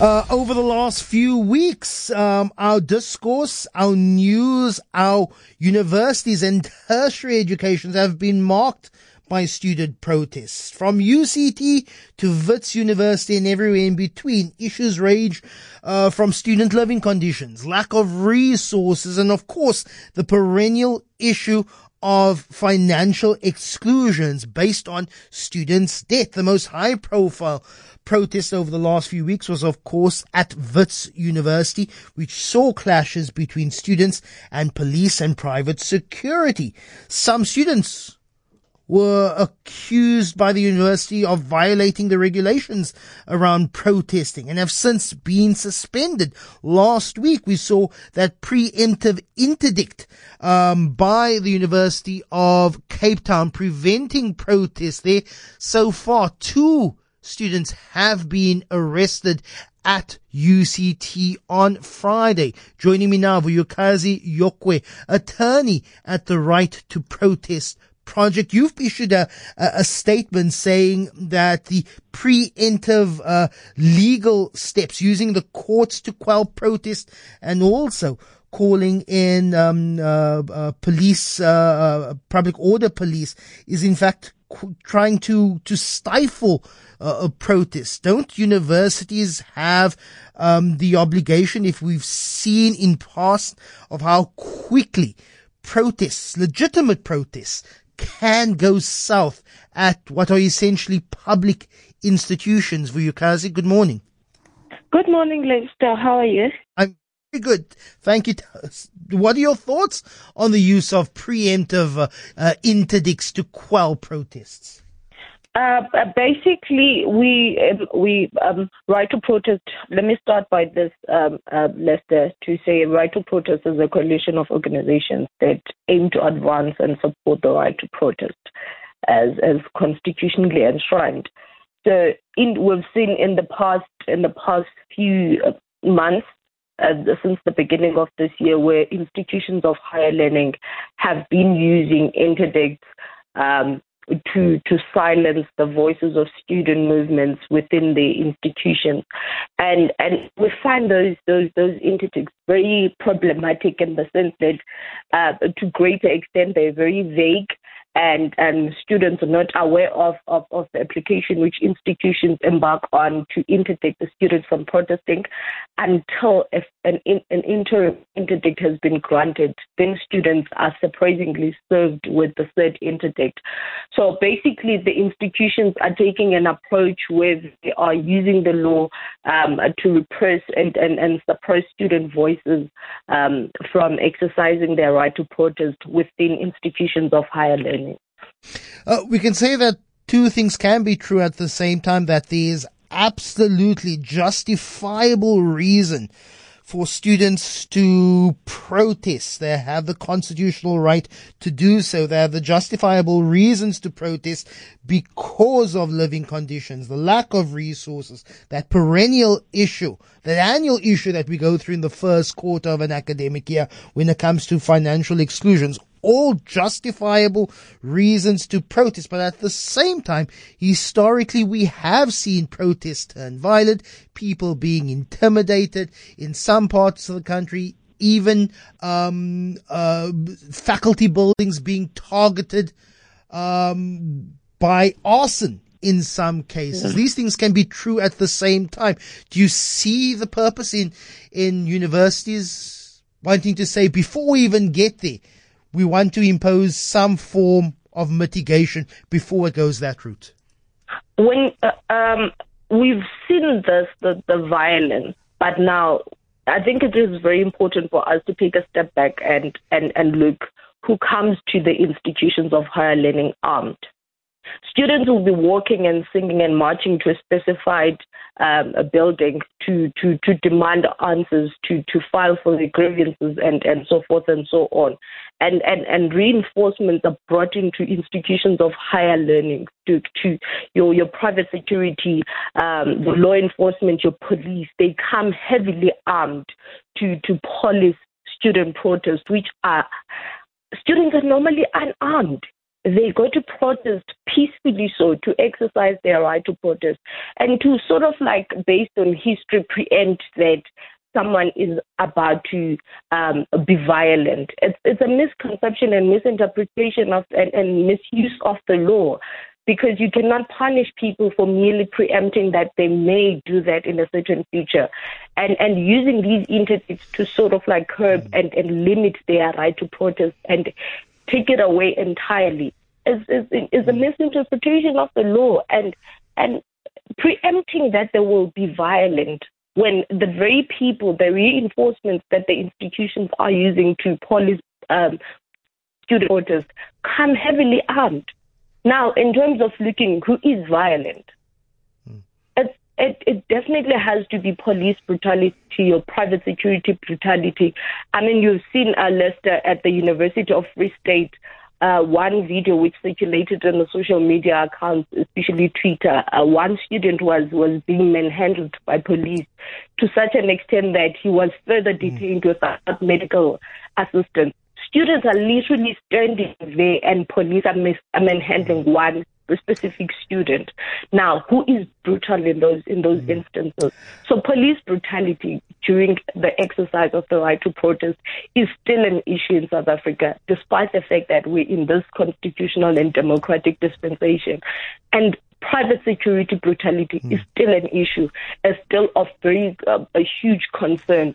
Uh, over the last few weeks, um, our discourse, our news, our universities and tertiary educations have been marked by student protests. From UCT to Wits University and everywhere in between, issues rage uh, from student living conditions, lack of resources, and of course, the perennial issue of financial exclusions based on students' debt. The most high profile protest over the last few weeks was, of course, at Wits University, which saw clashes between students and police and private security. Some students were accused by the university of violating the regulations around protesting and have since been suspended. Last week, we saw that preemptive interdict um, by the University of Cape Town preventing protests there. So far, two students have been arrested at UCT on Friday. Joining me now, Vuyokazi Yokwe, attorney at the Right to Protest project. You've issued a, a statement saying that the preemptive uh, legal steps using the courts to quell protest and also calling in um, uh, uh, police, uh, uh, public order police, is in fact qu- trying to to stifle uh, a protest. Don't universities have um, the obligation, if we've seen in past, of how quickly protests, legitimate protests, can go south at what are essentially public institutions. Vuyokazi, good morning. Good morning, Lester. How are you? I'm very good. Thank you. What are your thoughts on the use of preemptive uh, uh, interdicts to quell protests? Uh, basically, we um, we um, right to protest. Let me start by this, um, uh, Lester, to say right to protest is a coalition of organizations that aim to advance and support the right to protest, as as constitutionally enshrined. So, in, we've seen in the past in the past few uh, months. Uh, since the beginning of this year, where institutions of higher learning have been using interdicts um, to to silence the voices of student movements within the institutions, and and we find those those those interdicts very problematic in the sense that, uh, to greater extent, they're very vague and, and students are not aware of, of, of the application which institutions embark on to interdict the students from protesting until if an, an interim interdict has been granted, then students are surprisingly served with the third interdict. So basically, the institutions are taking an approach where they are using the law um, to repress and, and, and suppress student voices um, from exercising their right to protest within institutions of higher learning. Uh, we can say that two things can be true at the same time that there is absolutely justifiable reason for students to protest. They have the constitutional right to do so. They have the justifiable reasons to protest because of living conditions, the lack of resources, that perennial issue, that annual issue that we go through in the first quarter of an academic year when it comes to financial exclusions all justifiable reasons to protest. But at the same time, historically, we have seen protests turn violent, people being intimidated in some parts of the country, even um, uh, faculty buildings being targeted um, by arson in some cases. These things can be true at the same time. Do you see the purpose in in universities wanting to say before we even get there? We want to impose some form of mitigation before it goes that route? When uh, um, we've seen this, the, the violence, but now I think it is very important for us to take a step back and, and, and look who comes to the institutions of higher learning armed. Students will be walking and singing and marching to a specified um, a building to, to, to demand answers, to, to file for the grievances, and, and so forth and so on. And, and, and reinforcements are brought into institutions of higher learning to, to your, your private security, um, the law enforcement, your police. They come heavily armed to, to police student protests, which are students are normally unarmed they go to protest peacefully so to exercise their right to protest and to sort of like based on history preempt that someone is about to um, be violent. It's, it's, a misconception and misinterpretation of and, and misuse of the law because you cannot punish people for merely preempting that they may do that in a certain future and and using these entities to sort of like curb mm. and, and limit their right to protest and take it away entirely is, is, is a mm. misinterpretation of the law and and preempting that there will be violent when the very people, the reinforcements that the institutions are using to police um, student voters come heavily armed. Now, in terms of looking who is violent, mm. it, it definitely has to be police brutality or private security brutality. I mean, you've seen uh, Lester at the University of Free State uh, one video which circulated on the social media accounts, especially Twitter. Uh, one student was was being manhandled by police to such an extent that he was further mm. detained mm. without medical assistance. Students are literally standing there, and police are, mis- are manhandling one specific student. Now, who is brutal in those in those mm instances? So, police brutality during the exercise of the right to protest is still an issue in South Africa, despite the fact that we're in this constitutional and democratic dispensation. And private security brutality mm. is still an issue, is still of very uh, a huge concern.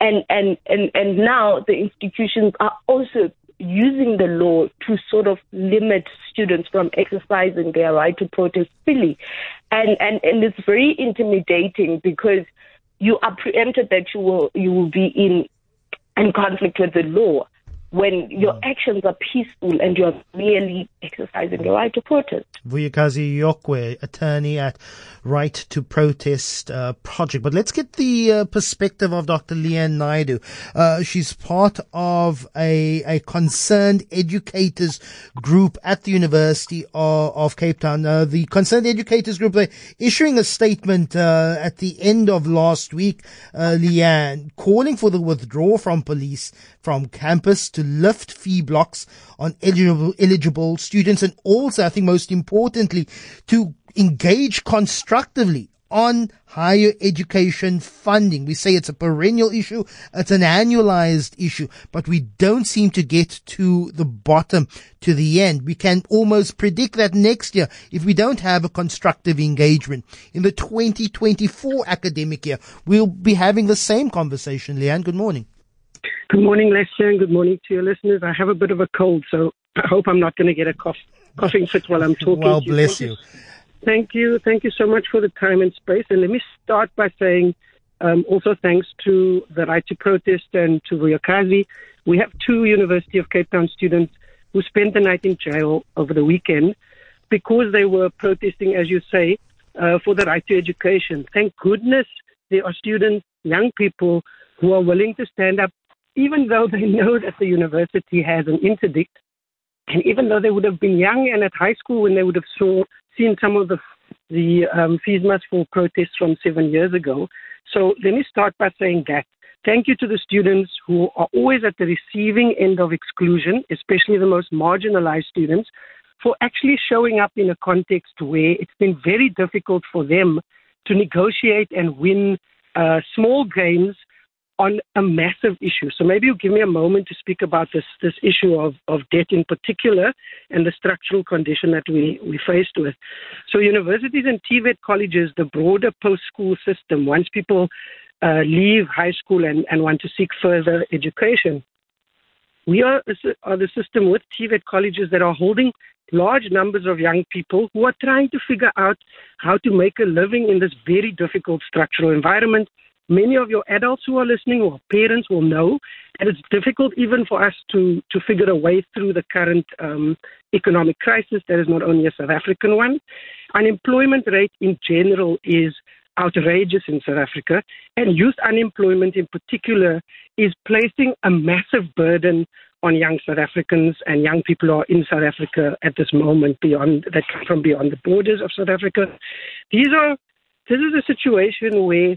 And, and and and now the institutions are also using the law to sort of limit students from exercising their right to protest freely. And, and, and it's very intimidating because you are preempted that you will, you will be in, in conflict with the law when your mm. actions are peaceful and you're merely exercising your right to protest. Vuyokazi Yokwe, attorney at Right to Protest uh, Project. But let's get the uh, perspective of Dr. Leanne Naidoo. Uh, she's part of a, a concerned educators group at the University of, of Cape Town. Uh, the concerned educators group, they're issuing a statement uh, at the end of last week, uh, Leanne, calling for the withdrawal from police from campus to lift fee blocks on eligible, eligible students and also, I think most importantly, to engage constructively on higher education funding. We say it's a perennial issue. It's an annualized issue, but we don't seem to get to the bottom, to the end. We can almost predict that next year, if we don't have a constructive engagement in the 2024 academic year, we'll be having the same conversation. Leanne, good morning. Good morning, Lester, and good morning to your listeners. I have a bit of a cold, so I hope I'm not going to get a cough, coughing fit while I'm talking. well, bless you. Thank you. Thank you so much for the time and space. And let me start by saying um, also thanks to the Right to Protest and to Vuyokazi. We have two University of Cape Town students who spent the night in jail over the weekend because they were protesting, as you say, uh, for the right to education. Thank goodness there are students, young people, who are willing to stand up even though they know that the university has an interdict, and even though they would have been young and at high school when they would have saw, seen some of the the um, fall protests from seven years ago. So let me start by saying that. Thank you to the students who are always at the receiving end of exclusion, especially the most marginalized students, for actually showing up in a context where it's been very difficult for them to negotiate and win uh, small gains on a massive issue. So maybe you give me a moment to speak about this, this issue of, of debt in particular and the structural condition that we, we faced with. So universities and TVET colleges, the broader post-school system, once people uh, leave high school and, and want to seek further education, we are, are the system with TVET colleges that are holding large numbers of young people who are trying to figure out how to make a living in this very difficult structural environment many of your adults who are listening or parents will know that it's difficult even for us to, to figure a way through the current um, economic crisis that is not only a South African one. Unemployment rate in general is outrageous in South Africa, and youth unemployment in particular is placing a massive burden on young South Africans and young people who are in South Africa at this moment beyond that come from beyond the borders of South Africa. These are this is a situation where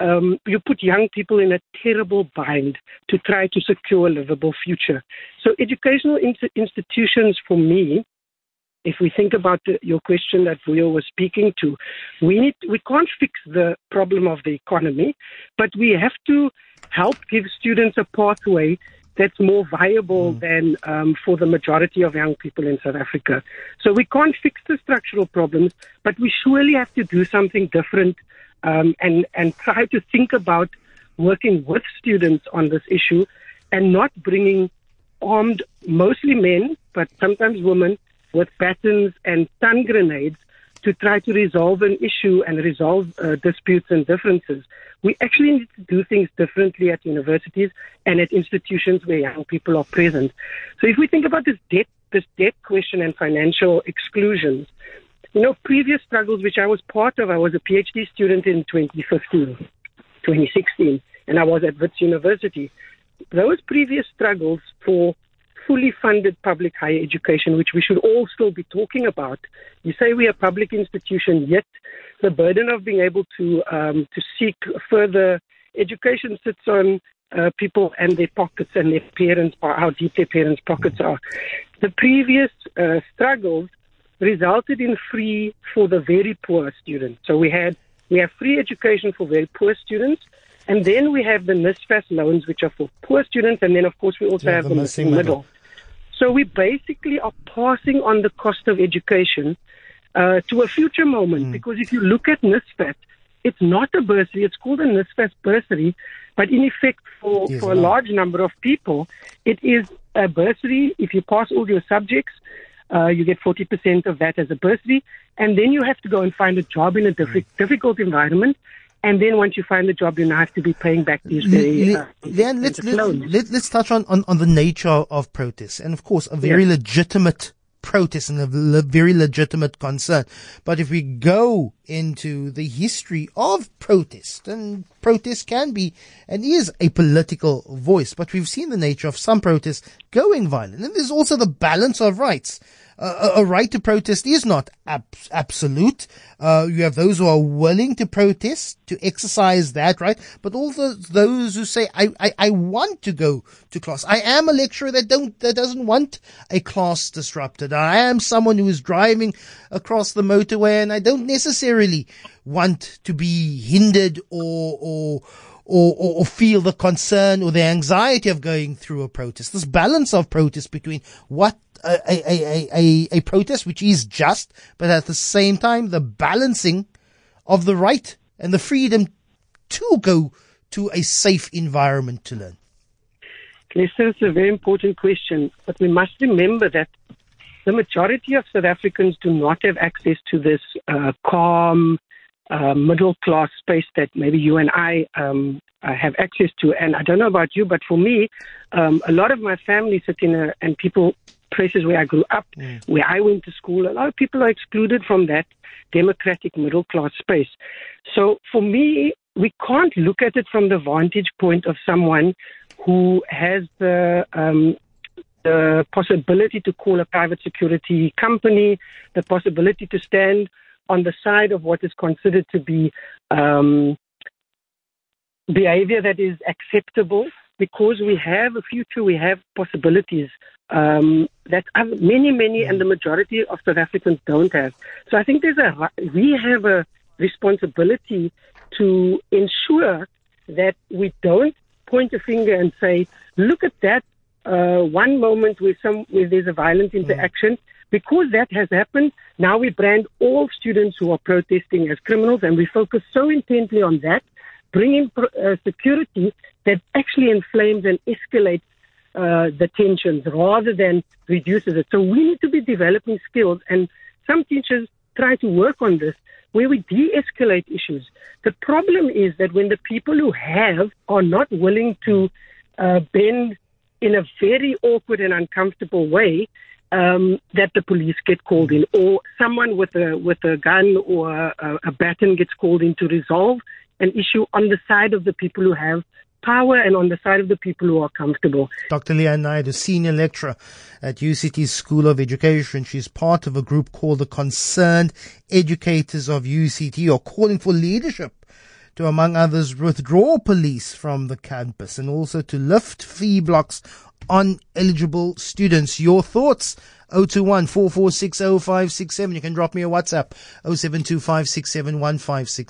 um, you put young people in a terrible bind to try to secure a livable future. So, educational in- institutions for me if we think about the, your question that Vuyo was speaking to, we need we can't fix the problem of the economy, but we have to help give students a pathway that's more viable mm. than um, for the majority of young people in South Africa. So we can't fix the structural problems, but we surely have to do something different um, and and try to think about working with students on this issue and not bringing armed, mostly men, but sometimes women, with batons and stun grenades to try to resolve an issue and resolve uh, disputes and differences. We actually need to do things differently at universities and at institutions where young people are present. So if we think about this debt, this debt question and financial exclusions, you know, previous struggles which I was part of, I was a PhD student in 2015, 2016, and I was at Wits University. Those previous struggles for fully funded public higher education, which we should all still be talking about. You say we are a public institution, yet the burden of being able to um, to seek further education sits on uh, people and their pockets and their parents, how deep their parents' pockets are. The previous uh, struggles resulted in free for the very poor students. So we had we have free education for very poor students. And then we have the NSFAS loans, which are for poor students. And then, of course, we also yeah, have the, the missing middle. middle. So we basically are passing on the cost of education uh, to a future moment. Mm. Because if you look at NSFAS, it's not a bursary. It's called a NSFAS bursary. But in effect, for, for a large number of people, it is a bursary. If you pass all your subjects, uh, you get 40% of that as a bursary. And then you have to go and find a job in a diff- difficult environment. And then once you find the job, you now have to be paying back these very. Uh, then let's let's, let's touch on, on, on the nature of protests, and of course, a very legitimate protest and a le- very legitimate concern. But if we go into the history of protest, and protest can be and is a political voice, but we've seen the nature of some protests going violent, and there's also the balance of rights a right to protest is not ab- absolute. Uh, you have those who are willing to protest, to exercise that right, but also those who say, I, I, I want to go to class. I am a lecturer that don't, that doesn't want a class disrupted. I am someone who is driving across the motorway and I don't necessarily want to be hindered or, or, or, or, or, feel the concern or the anxiety of going through a protest. This balance of protest between what a, a, a, a, protest which is just, but at the same time, the balancing of the right and the freedom to go to a safe environment to learn? Listen, it's a very important question, but we must remember that the majority of South Africans do not have access to this uh, calm, uh, middle class space that maybe you and I um, uh, have access to. And I don't know about you, but for me, um, a lot of my family sit in a, and people places where I grew up, mm. where I went to school, a lot of people are excluded from that democratic middle class space. So for me, we can't look at it from the vantage point of someone who has the um, the possibility to call a private security company, the possibility to stand on the side of what is considered to be um, behavior that is acceptable because we have a future, we have possibilities um, that many, many, and the majority of South Africans don't have. So I think there's a we have a responsibility to ensure that we don't point a finger and say, "Look at that uh, one moment where some where there's a violent mm. interaction." Mm. Because that has happened, now we brand all students who are protesting as criminals, and we focus so intently on that, bringing uh, security that actually inflames and escalates uh, the tensions rather than reduces it. So we need to be developing skills, and some teachers try to work on this where we de-escalate issues. The problem is that when the people who have are not willing to uh, bend in a very awkward and uncomfortable way, um, that the police get called in, or someone with a with a gun or a, a baton gets called in to resolve an issue on the side of the people who have power and on the side of the people who are comfortable. Dr. Leanne Naidoo, a senior lecturer at UCT's School of Education, she's part of a group called the Concerned Educators of UCT, or calling for leadership to, among others, withdraw police from the campus and also to lift fee blocks on eligible students. Your thoughts? 021 You can drop me a WhatsApp 0725671567.